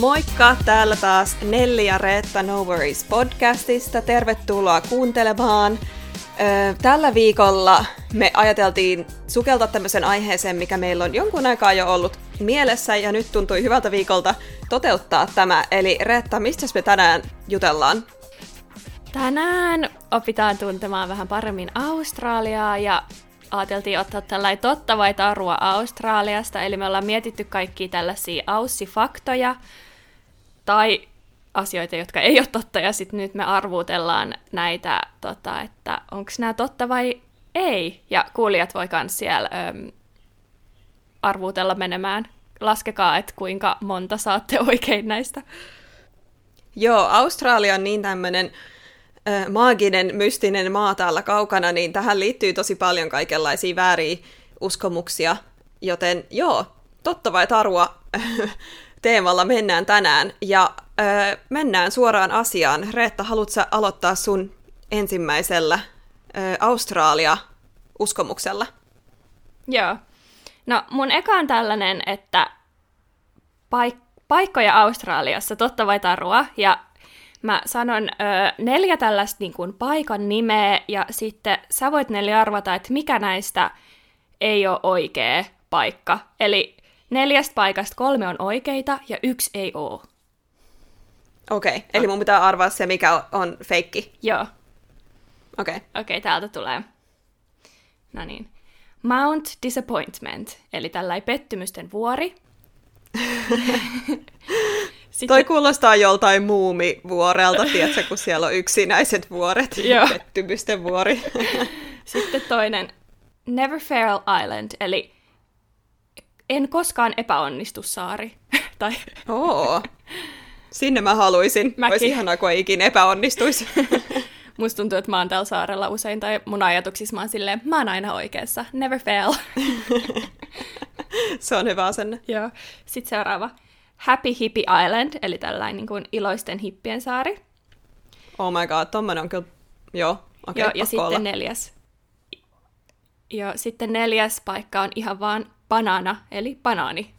Moikka! Täällä taas Nelli ja Reetta No Worries podcastista. Tervetuloa kuuntelemaan. Tällä viikolla me ajateltiin sukeltaa tämmöisen aiheeseen, mikä meillä on jonkun aikaa jo ollut mielessä, ja nyt tuntui hyvältä viikolta toteuttaa tämä. Eli Reetta, mistä me tänään jutellaan? Tänään opitaan tuntemaan vähän paremmin Australiaa ja ajateltiin ottaa tällainen totta vai tarua Australiasta, eli me ollaan mietitty kaikki tällaisia aussifaktoja tai asioita, jotka ei ole totta, ja sitten nyt me arvuutellaan näitä, tota, että onko nämä totta vai ei, ja kuulijat voi myös siellä äm, arvuutella menemään. Laskekaa, että kuinka monta saatte oikein näistä. Joo, Australia on niin tämmöinen maaginen, mystinen maa täällä kaukana, niin tähän liittyy tosi paljon kaikenlaisia vääriä uskomuksia. Joten joo, totta vai tarua teemalla mennään tänään. Ja ö, mennään suoraan asiaan. Reetta, haluatko aloittaa sun ensimmäisellä ö, Australia-uskomuksella? Joo. No mun eka on tällainen, että paik- paikkoja Australiassa, totta vai tarua, ja Mä sanon ö, neljä tällaista niin kuin, paikan nimeä, ja sitten sä voit neljä arvata, että mikä näistä ei ole oikea paikka. Eli neljästä paikasta kolme on oikeita ja yksi ei ole. Okei, okay. eli mun pitää arvaa se, mikä on feikki. Joo. Okei. Okay. Okei, okay, täältä tulee. No niin. Mount Disappointment, eli tällainen pettymysten vuori. Sitten... Toi kuulostaa joltain muumivuorelta, tiedätkö, kun siellä on yksinäiset vuoret, pettymysten vuori. Sitten toinen, Never Fail Island, eli en koskaan epäonnistu saari. tai... Oo. Sinne mä haluaisin. Mäkin. Olisi ihanaa, kun ei ikinä epäonnistuisi. Musta tuntuu, että mä oon täällä saarella usein, tai mun ajatuksissa mä oon silleen, mä oon aina oikeassa. Never fail. Se on hyvä asenne. Joo. Sitten seuraava. Happy Hippie Island, eli tällainen niin kuin iloisten hippien saari. Oh my god, tommonen on kyllä, joo, okei, okay, joo, ja sitten olla. neljäs. Joo, sitten neljäs paikka on ihan vaan banana, eli banaani.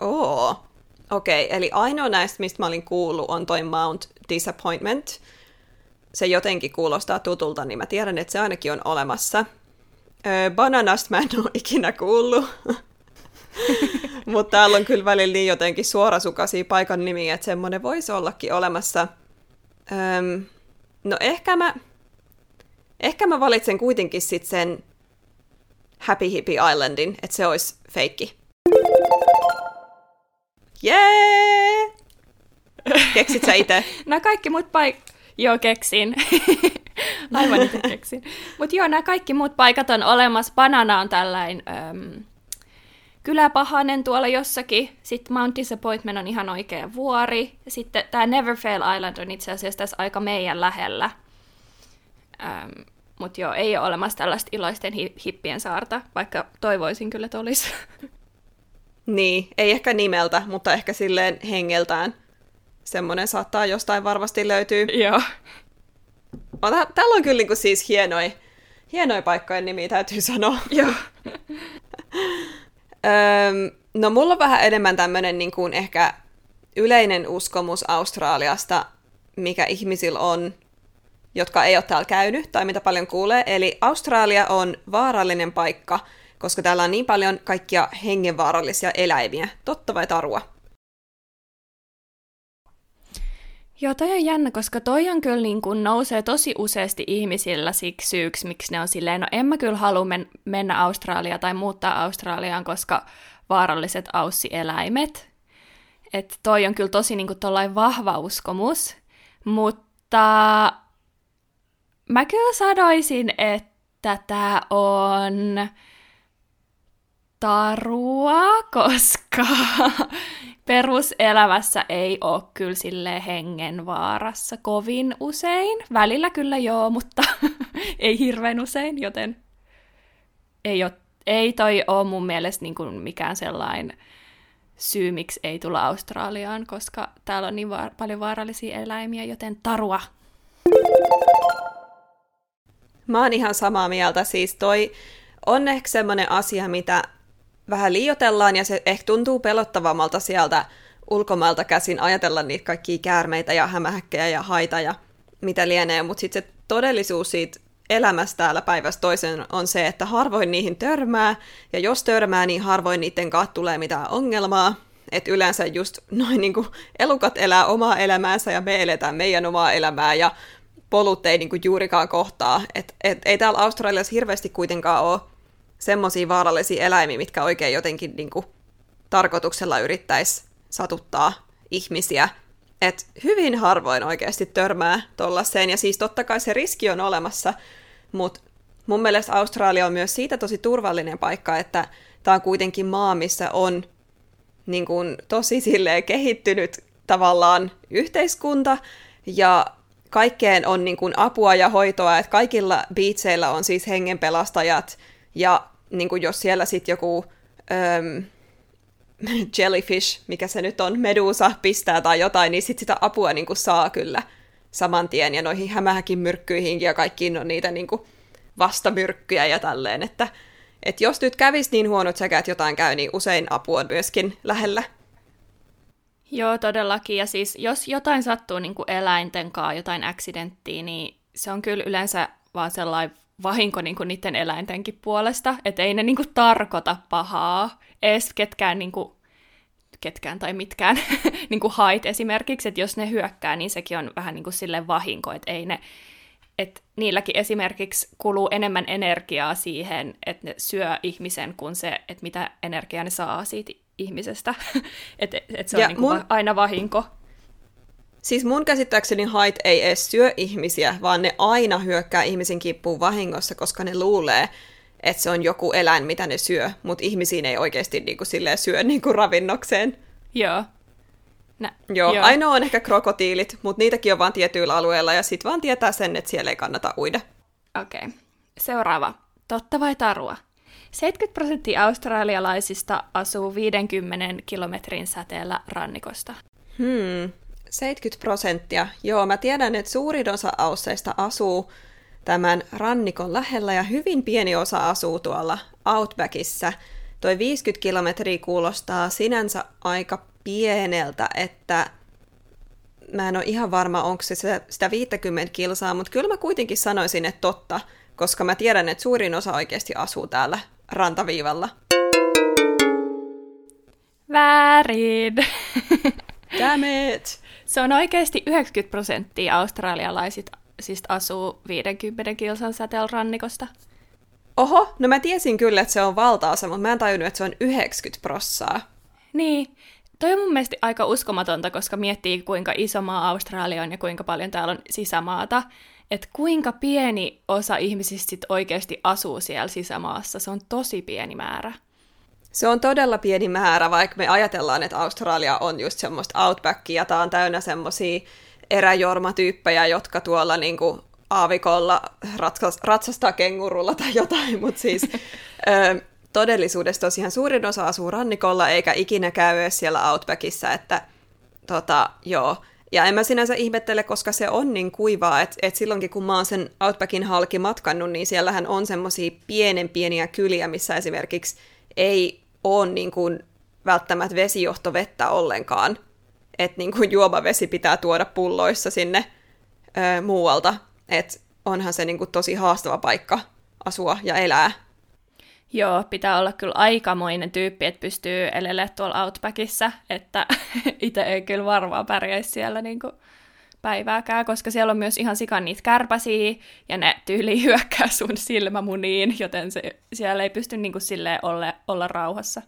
Oo, okei, okay, eli ainoa näistä, mistä mä olin kuullut, on toi Mount Disappointment. Se jotenkin kuulostaa tutulta, niin mä tiedän, että se ainakin on olemassa. Öö, bananasta mä en ole ikinä kuullut. Mutta täällä on kyllä välillä niin jotenkin suorasukaisia paikan nimiä, että semmoinen voisi ollakin olemassa. Öm, no ehkä mä, ehkä mä valitsen kuitenkin sit sen Happy Hippie Islandin, että se olisi feikki. Jee! Keksit sä itse? nämä kaikki muut paik- Joo, keksin. Aivan itse keksin. Mutta joo, nämä kaikki muut paikat on olemassa. Banana on tällainen... Öm, kyläpahanen tuolla jossakin. Sitten Mount Disappointment on ihan oikea vuori. Sitten tämä Never Fail Island on itse asiassa tässä aika meidän lähellä. Ähm, Mutta joo, ei ole olemassa tällaista iloisten hi- hippien saarta, vaikka toivoisin kyllä, että olisi. Niin, ei ehkä nimeltä, mutta ehkä silleen hengeltään. Semmoinen saattaa jostain varmasti löytyy. Joo. Täällä on kyllä niinku siis hienoja hienoi paikkojen nimiä, täytyy sanoa. Joo. Öm, no mulla on vähän enemmän tämmöinen niin kuin ehkä yleinen uskomus Australiasta, mikä ihmisillä on, jotka ei ole täällä käynyt tai mitä paljon kuulee. Eli Australia on vaarallinen paikka, koska täällä on niin paljon kaikkia hengenvaarallisia eläimiä. Totta vai tarua? Joo, toi on jännä, koska toi on kyllä niin kuin nousee tosi useasti ihmisillä siksi syyksi, miksi ne on silleen, no en mä kyllä halua men- mennä Australiaan tai muuttaa Australiaan, koska vaaralliset aussieläimet. Että toi on kyllä tosi niin kuin vahva uskomus, mutta mä kyllä sanoisin, että tämä on tarua, koska peruselämässä ei ole kyllä sille hengenvaarassa kovin usein. Välillä kyllä joo, mutta ei hirveän usein, joten ei, ole, ei toi ole mun mielestä niin kuin mikään sellainen syy, miksi ei tulla Australiaan, koska täällä on niin va- paljon vaarallisia eläimiä, joten tarua. Mä oon ihan samaa mieltä. Siis toi on ehkä semmoinen asia, mitä vähän liiotellaan ja se ehkä tuntuu pelottavammalta sieltä ulkomailta käsin ajatella niitä kaikkia käärmeitä ja hämähäkkejä ja haita ja mitä lienee, mutta sitten se todellisuus siitä elämässä täällä päivästä toisen on se, että harvoin niihin törmää, ja jos törmää, niin harvoin niiden kanssa tulee mitään ongelmaa, että yleensä just noin niin elukat elää omaa elämäänsä ja me eletään meidän omaa elämää ja polut ei niin kuin juurikaan kohtaa. Et, et, ei täällä Australiassa hirveästi kuitenkaan ole semmoisia vaarallisia eläimiä, mitkä oikein jotenkin niin kuin tarkoituksella yrittäisi satuttaa ihmisiä. Et hyvin harvoin oikeasti törmää tuollaiseen, ja siis totta kai se riski on olemassa, mutta mun mielestä Australia on myös siitä tosi turvallinen paikka, että tämä on kuitenkin maa, missä on niin tosi kehittynyt tavallaan yhteiskunta, ja kaikkeen on niin kuin, apua ja hoitoa, että kaikilla biitseillä on siis hengenpelastajat, ja niin kuin, jos siellä sitten joku öm, jellyfish, mikä se nyt on, medusa pistää tai jotain, niin sit sitä apua niin kuin, saa kyllä saman tien, ja noihin hämähäkin myrkkyihinkin ja kaikkiin on niitä niin kuin, vastamyrkkyjä ja tälleen, että et jos nyt kävisi niin huonot sekä, että jotain käy, niin usein apu on myöskin lähellä. Joo, todellakin. Ja siis jos jotain sattuu niin kuin eläinten kanssa, jotain accidenttia, niin se on kyllä yleensä vaan sellainen vahinko niin kuin niiden eläintenkin puolesta, että ei ne niin kuin tarkoita pahaa, edes ketkään, niin kuin, ketkään tai mitkään niin kuin hait esimerkiksi, että jos ne hyökkää, niin sekin on vähän niin kuin sille vahinko, että ei ne, että niilläkin esimerkiksi kuluu enemmän energiaa siihen, että ne syö ihmisen, kuin se, että mitä energiaa ne saa siitä ihmisestä. että et se on niin mun... aina vahinko. Siis mun käsittääkseni hait ei edes syö ihmisiä, vaan ne aina hyökkää ihmisen kippuun vahingossa, koska ne luulee, että se on joku eläin, mitä ne syö, mutta ihmisiin ei oikeasti niinku syö niinku ravinnokseen. Joo. Nä, joo, joo, ainoa on ehkä krokotiilit, mutta niitäkin on vain tietyillä alueilla, ja sitten vaan tietää sen, että siellä ei kannata uida. Okei. Okay. Seuraava. Totta vai tarua? 70 prosenttia australialaisista asuu 50 kilometrin säteellä rannikosta. Hmm, 70 prosenttia. Joo, mä tiedän, että suurin osa ausseista asuu tämän rannikon lähellä ja hyvin pieni osa asuu tuolla Outbackissa. Toi 50 kilometriä kuulostaa sinänsä aika pieneltä, että mä en ole ihan varma, onko se sitä 50 kilsaa, mutta kyllä mä kuitenkin sanoisin, että totta, koska mä tiedän, että suurin osa oikeasti asuu täällä rantaviivalla. Väärin! Damn it! Se on oikeasti 90 prosenttia australialaisista siis asuu 50 kilsan säteilrannikosta. Oho, no mä tiesin kyllä, että se on valtaosa, mutta mä en tajunnut, että se on 90 prossaa. Niin, Toi on mun mielestä aika uskomatonta, koska miettii kuinka iso maa Australia on ja kuinka paljon täällä on sisämaata. Että kuinka pieni osa ihmisistä sit oikeasti asuu siellä sisämaassa. Se on tosi pieni määrä. Se on todella pieni määrä, vaikka me ajatellaan, että Australia on just semmoista outbackia, tämä on täynnä semmoisia eräjormatyyppejä, jotka tuolla niinku aavikolla ratsastaa kengurulla tai jotain, mutta siis todellisuudessa tosiaan suurin osa asuu rannikolla eikä ikinä käy edes siellä Outbackissa, että tota, joo. Ja en mä sinänsä ihmettele, koska se on niin kuivaa, että, että silloinkin kun mä oon sen Outbackin halki matkannut, niin siellähän on semmoisia pienen pieniä kyliä, missä esimerkiksi ei ole niin kuin välttämättä vesijohtovettä ollenkaan. Että niin kuin juomavesi pitää tuoda pulloissa sinne ö, muualta. Että onhan se niin kuin tosi haastava paikka asua ja elää. Joo, pitää olla kyllä aikamoinen tyyppi, että pystyy elelle tuolla Outbackissa, että itse ei kyllä varmaan pärjäisi siellä niin kuin päivääkään, koska siellä on myös ihan sikan niitä kärpäsiä, ja ne tyyli hyökkää sun silmämuniin, joten se, siellä ei pysty niin kuin silleen olla, olla rauhassa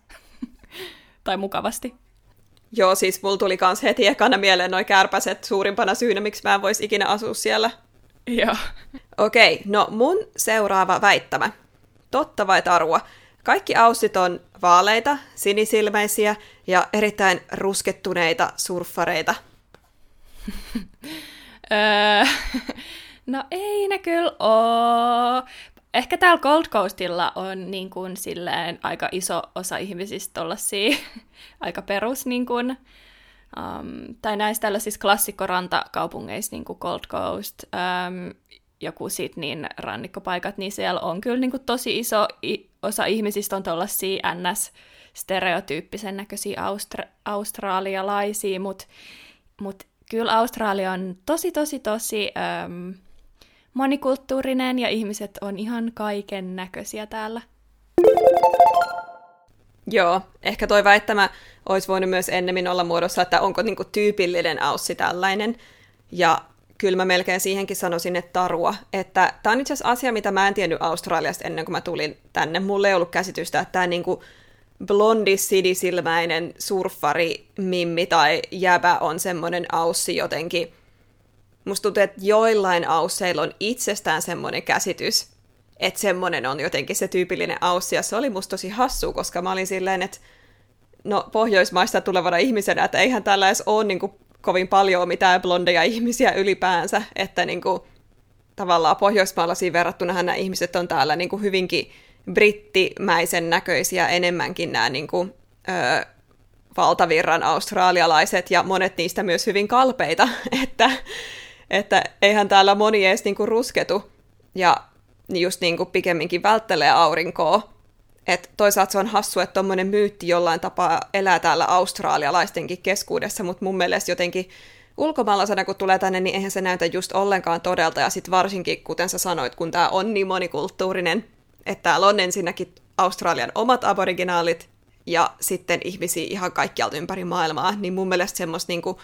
tai mukavasti. Joo, siis mulla tuli kans heti ekana mieleen noin kärpäset suurimpana syynä, miksi mä en voisi ikinä asua siellä. Joo. Okei, okay, no mun seuraava väittämä Totta vai tarua? Kaikki aussit on vaaleita, sinisilmäisiä ja erittäin ruskettuneita surffareita. Öö, no ei ne kyllä oo. Ehkä täällä Gold Coastilla on niin kuin, silleen, aika iso osa ihmisistä tollasia, aika perus niin kuin, um, tai näissä tällaisissa klassikkorantakaupungeissa, niin kuin Gold Coast, um, joku Sydneyn rannikkopaikat, niin siellä on kyllä niin kuin tosi iso osa ihmisistä on tuollaisia ns stereotyyppisen näköisiä austra- australialaisia, mutta mut kyllä Australia on tosi, tosi, tosi äm, monikulttuurinen ja ihmiset on ihan kaiken näköisiä täällä. Joo, ehkä toi väittämä olisi voinut myös ennemmin olla muodossa, että onko niinku tyypillinen aussi tällainen. Ja kyllä mä melkein siihenkin sanoisin, että tarua. Että tämä on itse asiassa asia, mitä mä en tiennyt Australiasta ennen kuin mä tulin tänne. Mulle ei ollut käsitystä, että tämä niinku blondi, sidisilmäinen surffari, mimmi tai jäbä on semmoinen aussi jotenkin. Musta tuntuu, että joillain ausseilla on itsestään semmoinen käsitys, että semmoinen on jotenkin se tyypillinen aussi, ja se oli musta tosi hassu, koska mä olin silleen, että no Pohjoismaista tulevana ihmisenä, että eihän tällä edes ole niin kuin, kovin paljon mitään blondeja ihmisiä ylipäänsä, että niin kuin, tavallaan pohjoismaalaisiin verrattuna nämä ihmiset on täällä niin kuin, hyvinkin brittimäisen näköisiä enemmänkin nämä niin kuin, ö, valtavirran australialaiset ja monet niistä myös hyvin kalpeita, että, että eihän täällä moni edes niin kuin, rusketu ja just niin kuin, pikemminkin välttelee aurinkoa. Et toisaalta se on hassu, että tuommoinen myytti jollain tapaa elää täällä australialaistenkin keskuudessa, mutta mun mielestä jotenkin ulkomaalaisena kun tulee tänne, niin eihän se näytä just ollenkaan todelta. Ja sitten varsinkin, kuten sä sanoit, kun tämä on niin monikulttuurinen, että täällä on ensinnäkin Australian omat aboriginaalit ja sitten ihmisiä ihan kaikkialta ympäri maailmaa, niin mun mielestä semmoista niinku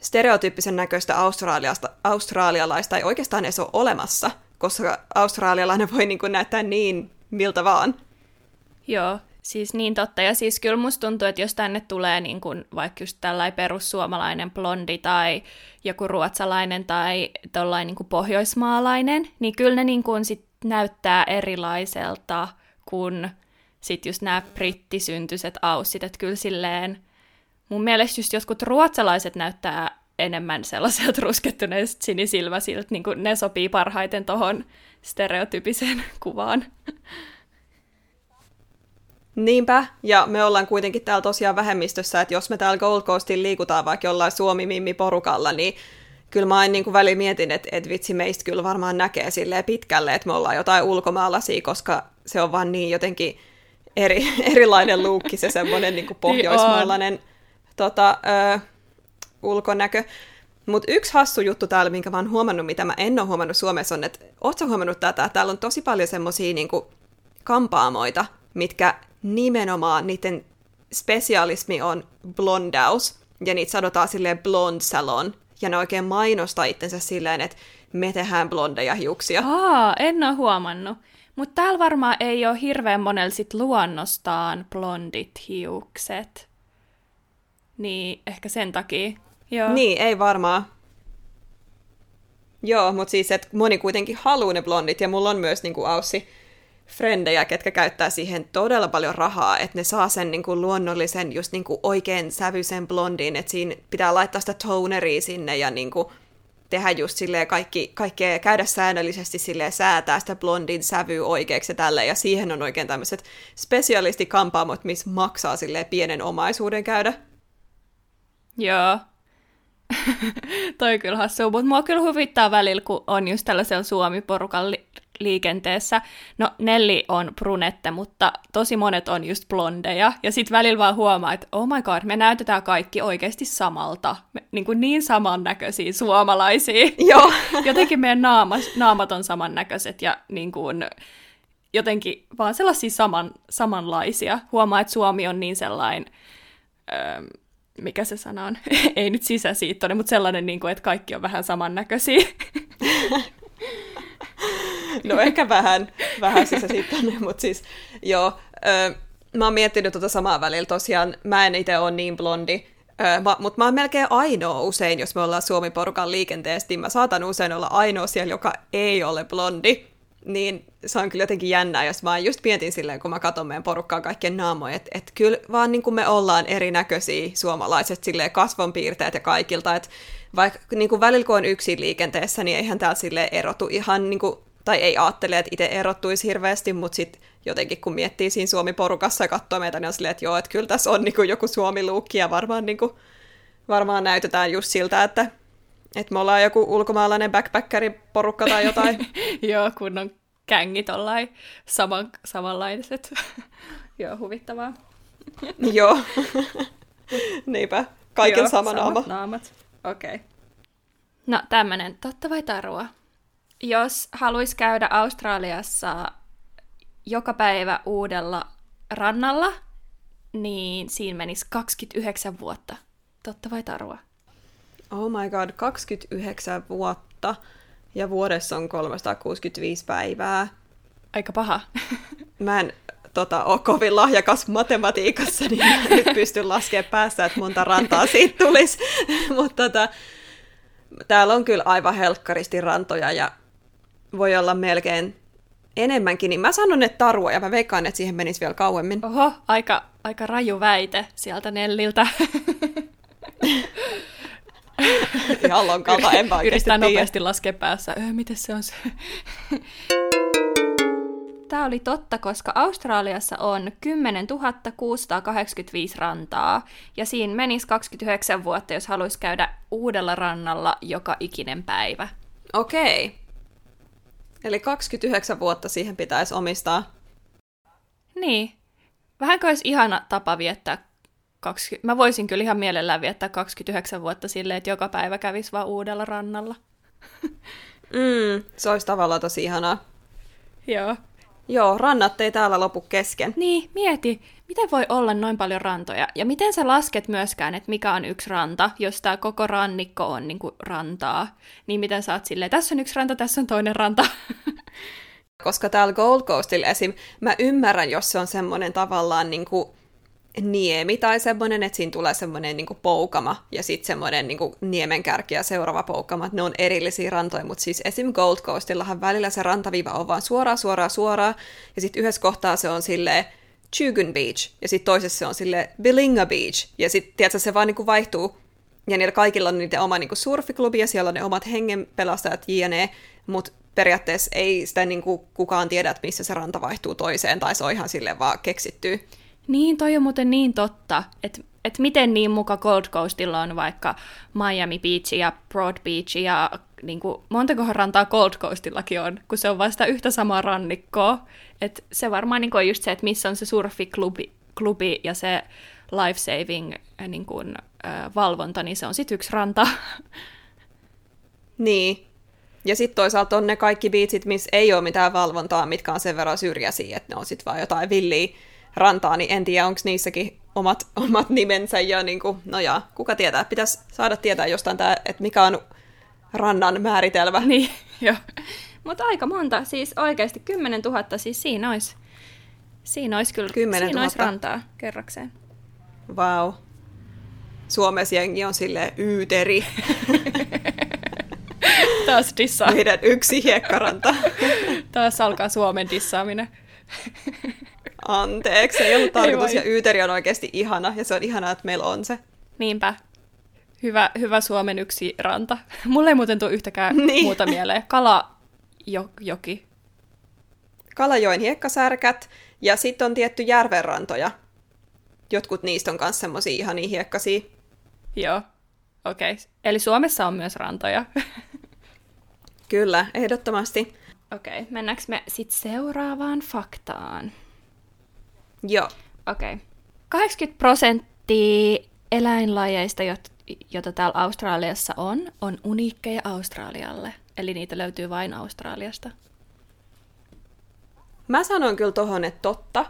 stereotyyppisen näköistä australialaista, australialaista ei oikeastaan edes ole olemassa, koska australialainen voi niinku näyttää niin miltä vaan. Joo, siis niin totta. Ja siis kyllä musta tuntuu, että jos tänne tulee niin kun vaikka just tällainen perussuomalainen blondi tai joku ruotsalainen tai tollainen niin pohjoismaalainen, niin kyllä ne niin kun sit näyttää erilaiselta kuin sit just nämä brittisyntyiset aussit. Että kyllä silleen, mun mielestä just jotkut ruotsalaiset näyttää enemmän sellaiselta ruskettuneista sinisilmäisiltä, niin kuin ne sopii parhaiten tuohon stereotypiseen kuvaan. Niinpä, ja me ollaan kuitenkin täällä tosiaan vähemmistössä, että jos me täällä Gold Coastin liikutaan vaikka jollain Suomi-mimmi-porukalla, niin kyllä mä aina niin väli mietin, että, että vitsi meistä kyllä varmaan näkee silleen pitkälle, että me ollaan jotain ulkomaalaisia, koska se on vaan niin jotenkin eri, erilainen luukki, se semmoinen niin kuin niin pohjoismaalainen tota, ö, ulkonäkö. Mutta yksi hassu juttu täällä, minkä mä oon huomannut, mitä mä en ole huomannut Suomessa, on, että ootko huomannut tätä? Täällä on tosi paljon semmoisia niin kampaamoita, mitkä nimenomaan niiden spesialismi on blondaus, ja niitä sanotaan silleen blond salon, ja ne oikein mainostaa itsensä silleen, että me tehdään blondeja hiuksia. Aa, en ole huomannut. Mutta täällä varmaan ei ole hirveän monella sit luonnostaan blondit hiukset. Niin, ehkä sen takia. Joo. Niin, ei varmaan. Joo, mutta siis, että moni kuitenkin haluaa ne blondit, ja mulla on myös niin kuin Aussi frendejä, ketkä käyttää siihen todella paljon rahaa, että ne saa sen niin kuin luonnollisen, just niin kuin oikein sävyisen blondin, että siinä pitää laittaa sitä toneria sinne ja niin kuin tehdä just silleen kaikki, kaikkea, käydä säännöllisesti silleen säätää sitä blondin sävyä oikeaksi ja tälle, ja siihen on oikein tämmöiset spesialistikampaamot, missä maksaa silleen pienen omaisuuden käydä. Joo. Toi kyllä hassu, mutta mua kyllä huvittaa välillä, kun on just tällaisella Suomi-porukan li- liikenteessä. No Nelli on brunette, mutta tosi monet on just blondeja. Ja sitten välillä vaan huomaa, että oh my god, me näytetään kaikki oikeasti samalta. Me, niin, kuin niin samannäköisiä suomalaisia. Joo. Jotenkin meidän naamat, naamat on samannäköiset ja niin kuin, jotenkin vaan sellaisia saman, samanlaisia. Huomaa, että Suomi on niin sellainen... Öö, mikä se sana on, ei nyt sisäsiittoinen, mutta sellainen, niin kuin, että kaikki on vähän samannäköisiä. No ehkä vähän, vähän sisäsiittoinen, mutta siis joo. Ö, mä oon miettinyt tuota samaa välillä tosiaan. Mä en itse ole niin blondi, mutta mä oon melkein ainoa usein, jos me ollaan Suomi-porukan liikenteessä, niin mä saatan usein olla ainoa siellä, joka ei ole blondi. Niin se on kyllä jotenkin jännää, jos mä just mietin silleen, kun mä katson meidän porukkaa kaikkien naamoja, että et kyllä vaan niin kuin me ollaan erinäköisiä suomalaiset silleen kasvonpiirteet ja kaikilta, että vaikka niin kuin välillä kun on yksin liikenteessä, niin eihän täällä sille erotu ihan, niin kuin, tai ei ajattele, että itse erottuisi hirveästi, mutta sitten jotenkin kun miettii siinä Suomi-porukassa ja katsoo meitä, niin on silleen, että joo, että kyllä tässä on niin kuin joku Suomi-luukki ja varmaan, niin kuin, varmaan näytetään just siltä, että, että me ollaan joku ulkomaalainen backpackeri-porukka tai jotain. joo, kun on kängit ollain saman, samanlaiset. joo, huvittavaa. Joo. Niinpä. Kaiken Joo, sama naama. naamat. Okei. Okay. No tämmönen, totta vai tarua? Jos haluais käydä Australiassa joka päivä uudella rannalla, niin siinä menisi 29 vuotta. Totta vai tarua? Oh my god, 29 vuotta ja vuodessa on 365 päivää. Aika paha. Mä en tota, ole kovin lahjakas matematiikassa, niin mä nyt pysty laskemaan päässä, että monta rantaa siitä tulisi. Mutta tota, täällä on kyllä aivan helkkaristi rantoja ja voi olla melkein enemmänkin, niin mä sanon, että tarua, ja mä veikkaan, että siihen menisi vielä kauemmin. Oho, aika, aika raju väite sieltä Nelliltä. Ihan lonkalta, en mä Yritetään nopeasti laskea päässä. Öö, miten se on se? Tämä oli totta, koska Australiassa on 10 685 rantaa, ja siinä menisi 29 vuotta, jos haluaisi käydä uudella rannalla joka ikinen päivä. Okei. Eli 29 vuotta siihen pitäisi omistaa. Niin. Vähänkö olisi ihana tapa viettää 20... Mä voisin kyllä ihan mielellään viettää 29 vuotta silleen, että joka päivä kävisi vaan uudella rannalla. mm, se olisi tavallaan tosi ihanaa. Joo. Joo, rannat ei täällä lopu kesken. Niin, mieti, miten voi olla noin paljon rantoja? Ja miten sä lasket myöskään, että mikä on yksi ranta, jos tämä koko rannikko on niin kuin rantaa? Niin miten sä oot silleen, tässä on yksi ranta, tässä on toinen ranta. Koska täällä Gold Coastilla esim. mä ymmärrän, jos se on semmoinen tavallaan niin kuin niemi tai semmoinen, että siinä tulee semmoinen niin poukama ja sitten semmoinen niin niemenkärki ja seuraava poukama, että ne on erillisiä rantoja, mutta siis esim. Gold Coastillahan välillä se rantaviiva on vaan suoraan, suoraan, suoraan ja sitten yhdessä kohtaa se on silleen Chugun Beach ja sitten toisessa se on sille Bilinga Beach ja sitten tiedätkö, se vaan niin vaihtuu ja niillä kaikilla on niiden oma niin surfiklubi ja siellä on ne omat hengenpelastajat jne, mutta periaatteessa ei sitä niin kuin kukaan tiedä, että missä se ranta vaihtuu toiseen tai se on ihan silleen vaan keksittyy. Niin, toi on muuten niin totta, että et miten niin muka Gold Coastilla on vaikka Miami Beach ja Broad Beach ja niin kuin, montakohan rantaa Gold Coastillakin on, kun se on vasta yhtä samaa rannikkoa. Et se varmaan niin kuin, on just se, että missä on se surfiklubi klubi ja se life-saving äh, niin kuin, äh, valvonta, niin se on sitten yksi ranta. Niin. Ja sitten toisaalta on ne kaikki biitsit, missä ei ole mitään valvontaa, mitkä on sen verran syrjäisiä, että ne on sitten vaan jotain villiä rantaa, niin en tiedä, onko niissäkin omat, omat nimensä ja niin kuin, no ja, kuka tietää, pitäisi saada tietää jostain tämä, että mikä on rannan määritelmä. Niin, joo. Mutta aika monta, siis oikeasti 10 000, siis siinä olisi, siinä olisi kyllä 10 siinä olisi rantaa kerrakseen. Vau. Wow. Suomessa jengi on sille yyteri. Taas dissaa. Meidän yksi hiekkaranta. Taas alkaa Suomen dissaaminen. Anteeksi, ei ollut tarkoitus, ei ja Yyteri on oikeasti ihana, ja se on ihanaa, että meillä on se. Niinpä. Hyvä, hyvä Suomen yksi ranta. Mulle ei muuten tule yhtäkään niin. muuta mieleen. Kala jo, joki. Kalajoen hiekkasärkät, ja sitten on tietty järvenrantoja. Jotkut niistä on myös semmosia ihania hiekkasia. Joo, okei. Okay. Eli Suomessa on myös rantoja. Kyllä, ehdottomasti. Okei, okay. mennäänkö me sitten seuraavaan faktaan? Joo. Okei. Okay. 80 prosenttia eläinlajeista, joita täällä Australiassa on, on uniikkeja Australialle. Eli niitä löytyy vain Australiasta. Mä sanon kyllä tohon, että totta,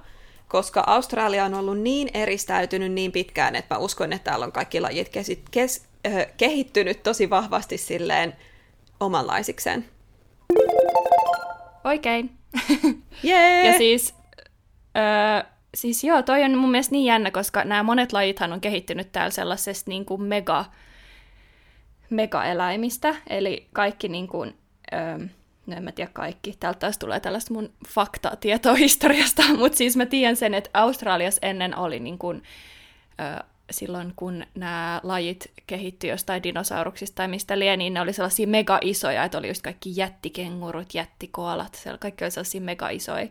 koska Australia on ollut niin eristäytynyt niin pitkään, että mä uskon, että täällä on kaikki lajit kes- kes- äh, kehittynyt tosi vahvasti silleen omanlaisikseen. Oikein. Yeah. ja siis öö, Siis joo, toi on mun mielestä niin jännä, koska nämä monet lajithan on kehittynyt täällä sellaisesta niin kuin mega, mega-eläimistä, eli kaikki niin kuin, öö, no en mä tiedä kaikki, täältä taas tulee tällaista mun faktatietoa historiasta, mutta siis mä tiedän sen, että Australiassa ennen oli niin kuin, öö, silloin, kun nämä lajit kehittyi jostain dinosauruksista tai mistä liian, niin ne oli sellaisia mega isoja, että oli just kaikki jättikengurut, jättikoalat, siellä kaikki oli sellaisia mega isoja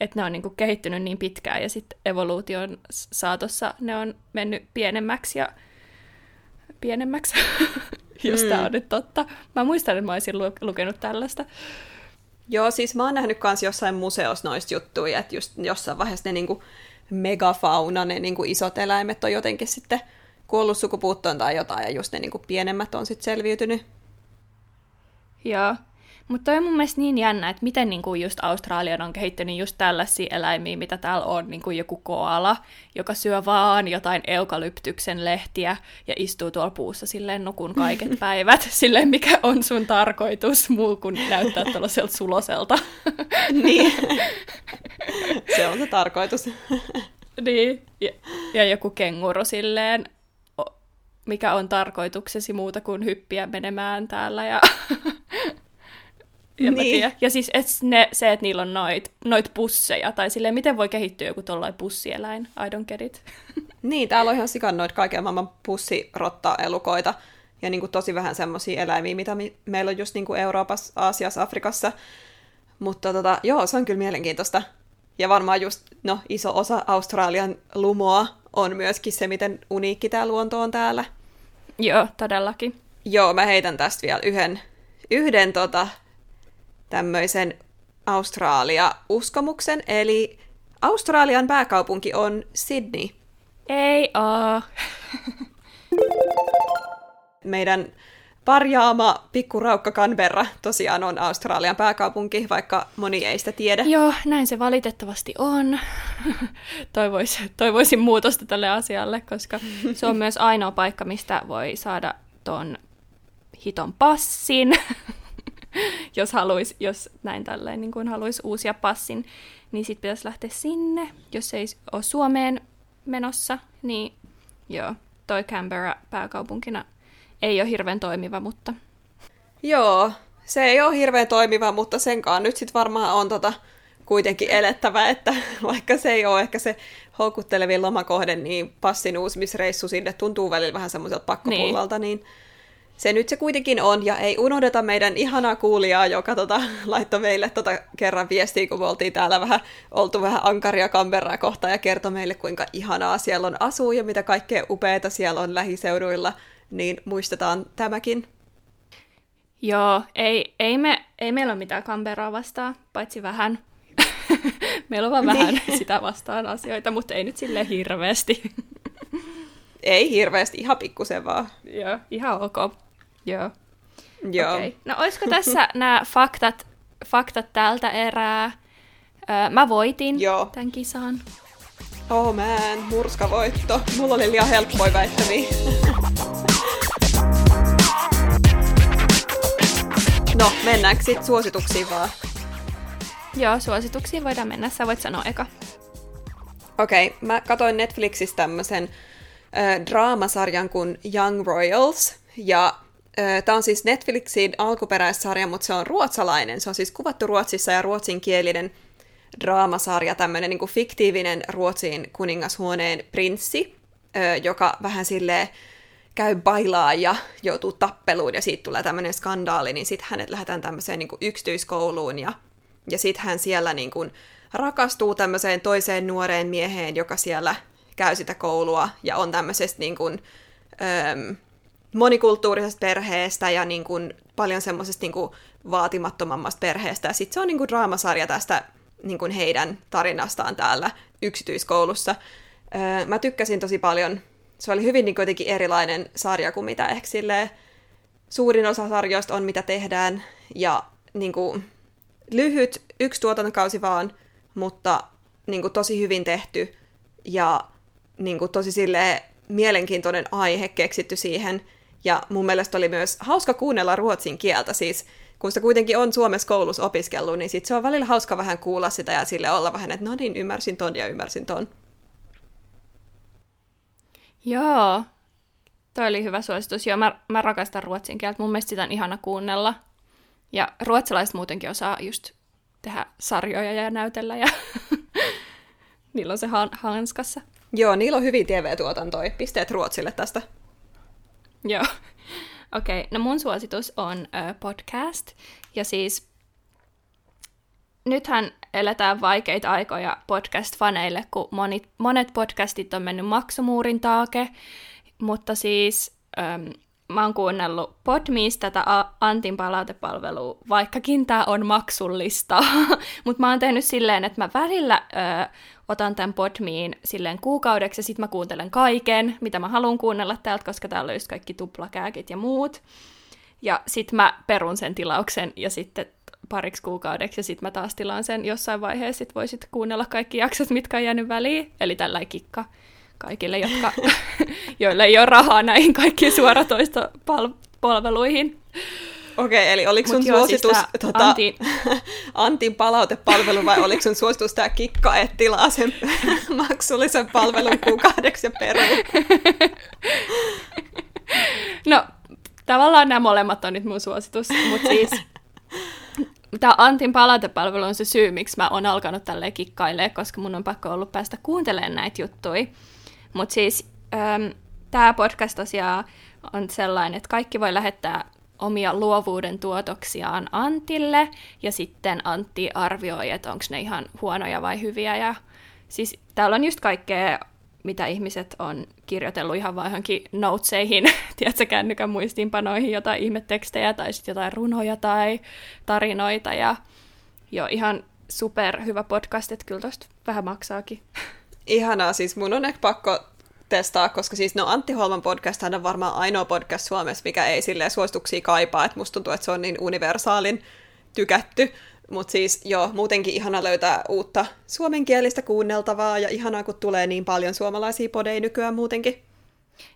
että ne on niinku kehittynyt niin pitkään ja sitten evoluution saatossa ne on mennyt pienemmäksi ja pienemmäksi, jos mm. tämä on nyt totta. Mä muistan, että mä olisin lukenut tällaista. Joo, siis mä oon nähnyt kans jossain museossa noista juttuja, että just jossain vaiheessa ne niinku megafauna, ne niin kuin isot eläimet on jotenkin sitten kuollut sukupuuttoon tai jotain, ja just ne niin kuin pienemmät on sitten selviytynyt. Joo. Mutta toi on mun mielestä niin jännä, että miten niinku just Australian on kehittänyt just tällaisia eläimiä, mitä täällä on, niinku joku koala, joka syö vaan jotain eukalyptyksen lehtiä ja istuu tuolla puussa silleen nukun kaiket päivät, silleen mikä on sun tarkoitus muu kuin näyttää tällaiselta suloselta. niin, se on se tarkoitus. niin, ja, ja joku kenguru silleen, mikä on tarkoituksesi muuta kuin hyppiä menemään täällä ja ja, niin. ja siis et ne, se, että niillä on noit, noit pusseja, tai silleen, miten voi kehittyä joku tollainen pussieläin, I don't get it. niin, täällä on ihan sikan noit kaiken maailman pussirotta-elukoita, ja niin kuin tosi vähän semmoisia eläimiä, mitä mi- meillä on just niin kuin Euroopassa, Aasiassa, Afrikassa. Mutta tota, joo, se on kyllä mielenkiintoista. Ja varmaan just, no, iso osa Australian lumoa on myöskin se, miten uniikki tämä luonto on täällä. Joo, todellakin. Joo, mä heitän tästä vielä yhden, yhden tota, tämmöisen Australia-uskomuksen, eli Australian pääkaupunki on Sydney. Ei oo. Meidän parjaama pikkuraukka Canberra tosiaan on Australian pääkaupunki, vaikka moni ei sitä tiedä. Joo, näin se valitettavasti on. Toivois, toivoisin muutosta tälle asialle, koska se on myös ainoa paikka, mistä voi saada ton hiton passin. jos, haluais, jos näin tälleen niin kuin haluaisi uusia passin, niin sitten pitäisi lähteä sinne. Jos ei ole Suomeen menossa, niin joo, toi Canberra pääkaupunkina ei ole hirveän toimiva, mutta... Joo, se ei ole hirveän toimiva, mutta senkaan nyt sitten varmaan on tota kuitenkin elettävä, että vaikka se ei ole ehkä se houkuttelevin lomakohde, niin passin uusimisreissu sinne tuntuu välillä vähän semmoiselta pakkopullalta, niin, niin se nyt se kuitenkin on, ja ei unohdeta meidän ihanaa kuulijaa, joka tota, laittoi meille tota kerran viestiä, kun me oltiin täällä vähän, oltu vähän ankaria kamberaa kohtaan, ja kertoi meille, kuinka ihanaa siellä on asuu, ja mitä kaikkea upeita siellä on lähiseuduilla, niin muistetaan tämäkin. Joo, ei, ei, me, ei meillä ole mitään kamberaa vastaan, paitsi vähän. meillä on vaan niin. vähän sitä vastaan asioita, mutta ei nyt sille hirveästi. ei hirveästi, ihan pikkusen vaan. Joo, ihan ok. Joo. Joo. Okay. No olisiko tässä nämä faktat, faktat tältä erää? Öö, mä voitin Joo. tämän kisan. Oh man, murskavoitto. Mulla oli liian helppoja väittämiä. no, mennäänkö sitten suosituksiin vaan? Joo, suosituksiin voidaan mennä. Sä voit sanoa eka. Okei, okay, mä katsoin Netflixistä tämmöisen äh, draamasarjan kuin Young Royals, ja Tämä on siis Netflixin alkuperäissarja, mutta se on ruotsalainen. Se on siis kuvattu Ruotsissa ja ruotsinkielinen draamasarja, tämmöinen niin fiktiivinen Ruotsin kuningashuoneen prinssi, joka vähän silleen käy bailaa ja joutuu tappeluun ja siitä tulee tämmöinen skandaali, niin sitten hänet lähdetään tämmöiseen niin yksityiskouluun ja, ja sitten hän siellä niin kuin rakastuu tämmöiseen toiseen nuoreen mieheen, joka siellä käy sitä koulua ja on tämmöisestä niin kuin, öö, monikulttuurisesta perheestä ja niin kuin paljon semmoisesta niin vaatimattomammasta perheestä. Sitten se on niin kuin draamasarja tästä niin kuin heidän tarinastaan täällä yksityiskoulussa. Öö, mä tykkäsin tosi paljon. Se oli hyvin niin kuitenkin erilainen sarja kuin mitä ehkä silleen, suurin osa sarjoista on, mitä tehdään. Ja niin kuin, lyhyt, yksi tuotantokausi vaan, mutta niin kuin, tosi hyvin tehty. Ja niin kuin, tosi sille mielenkiintoinen aihe keksitty siihen – ja mun mielestä oli myös hauska kuunnella ruotsin kieltä, siis kun se kuitenkin on Suomessa koulussa opiskellut, niin sit se on välillä hauska vähän kuulla sitä ja sille olla vähän, että no niin, ymmärsin ton ja ymmärsin ton. Joo, toi oli hyvä suositus. Joo, mä, mä rakastan ruotsin kieltä. Mun mielestä sitä on ihana kuunnella. Ja ruotsalaiset muutenkin osaa just tehdä sarjoja ja näytellä ja niillä on se hanskassa. Joo, niillä on hyvin TV-tuotantoja. Pisteet Ruotsille tästä. Joo. Okei, okay. no mun suositus on uh, podcast. Ja siis nythän eletään vaikeita aikoja podcast-faneille, kun monit, monet podcastit on mennyt maksumuurin taake, mutta siis um, mä oon kuunnellut Podmeista tätä Antin palautepalvelua, vaikkakin tämä on maksullista, mutta mä oon tehnyt silleen, että mä välillä ö, otan tämän Podmiin silleen kuukaudeksi ja sitten mä kuuntelen kaiken, mitä mä haluan kuunnella täältä, koska täällä just kaikki tuplakääkit ja muut. Ja sitten mä perun sen tilauksen ja sitten pariksi kuukaudeksi ja sitten mä taas tilaan sen jossain vaiheessa, sit voisit kuunnella kaikki jaksot, mitkä on jäänyt väliin. Eli tällä kikka kaikille, jotka, joilla ei ole rahaa näihin kaikkiin suoratoistopalveluihin. Okei, okay, eli oliko sun Mut suositus joo, siis tota, Antin... Antin palautepalvelu vai oliko sun suositus tämä kikka, että tilaa sen maksullisen palvelun kuukaudeksi ja peru? No, tavallaan nämä molemmat on nyt mun suositus, mutta siis tämä Antin palautepalvelu on se syy, miksi mä oon alkanut tälleen kikkailemaan, koska mun on pakko ollut päästä kuuntelemaan näitä juttuja. Mutta siis ähm, tämä podcast tosiaan on sellainen, että kaikki voi lähettää omia luovuuden tuotoksiaan Antille, ja sitten Antti arvioi, että onko ne ihan huonoja vai hyviä. Ja siis täällä on just kaikkea, mitä ihmiset on kirjoitellut ihan vaan johonkin noteseihin, tiedätkö, kännykän muistiinpanoihin, jotain ihmetekstejä tai sitten jotain runoja tai tarinoita. Ja jo ihan super hyvä podcast, että kyllä tosta vähän maksaakin. Ihanaa, siis mun on ehkä pakko testaa, koska siis no Antti Holman podcast on varmaan ainoa podcast Suomessa, mikä ei silleen suosituksia kaipaa, että musta tuntuu, että se on niin universaalin tykätty, mutta siis joo, muutenkin ihana löytää uutta suomenkielistä kuunneltavaa ja ihanaa, kun tulee niin paljon suomalaisia podeja nykyään muutenkin.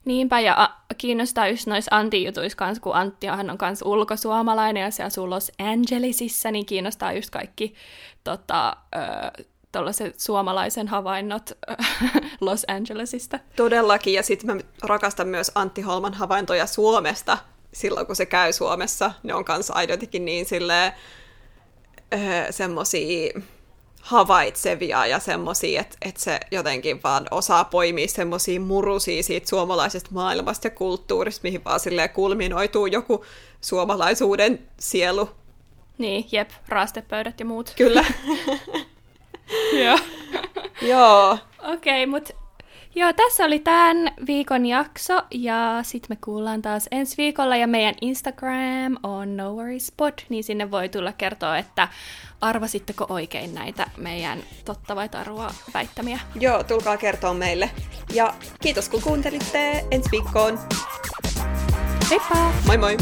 Niinpä, ja a- kiinnostaa just noissa Antti-jutuissa kanssa, kun Anttihan on myös ulkosuomalainen ja asuu Los Angelesissa, niin kiinnostaa just kaikki tota, ö, tuollaiset suomalaisen havainnot Los Angelesista. Todellakin, ja sitten mä rakastan myös Antti Holman havaintoja Suomesta silloin, kun se käy Suomessa. Ne on kanssa aina jotenkin niin silleen öö, semmosia havaitsevia ja semmosia, että et se jotenkin vaan osaa poimia semmosia murusia siitä suomalaisesta maailmasta ja kulttuurista, mihin vaan silleen kulminoituu joku suomalaisuuden sielu. Niin, jep, raastepöydät ja muut. Kyllä. Joo. Joo. Okei, okay, mutta Joo, tässä oli tämän viikon jakso ja sitten me kuullaan taas ensi viikolla ja meidän Instagram on no worries pod, niin sinne voi tulla kertoa, että arvasitteko oikein näitä meidän totta vai tarua väittämiä. Joo, tulkaa kertoa meille. Ja kiitos kun kuuntelitte ensi viikkoon. Heippa! Moi moi!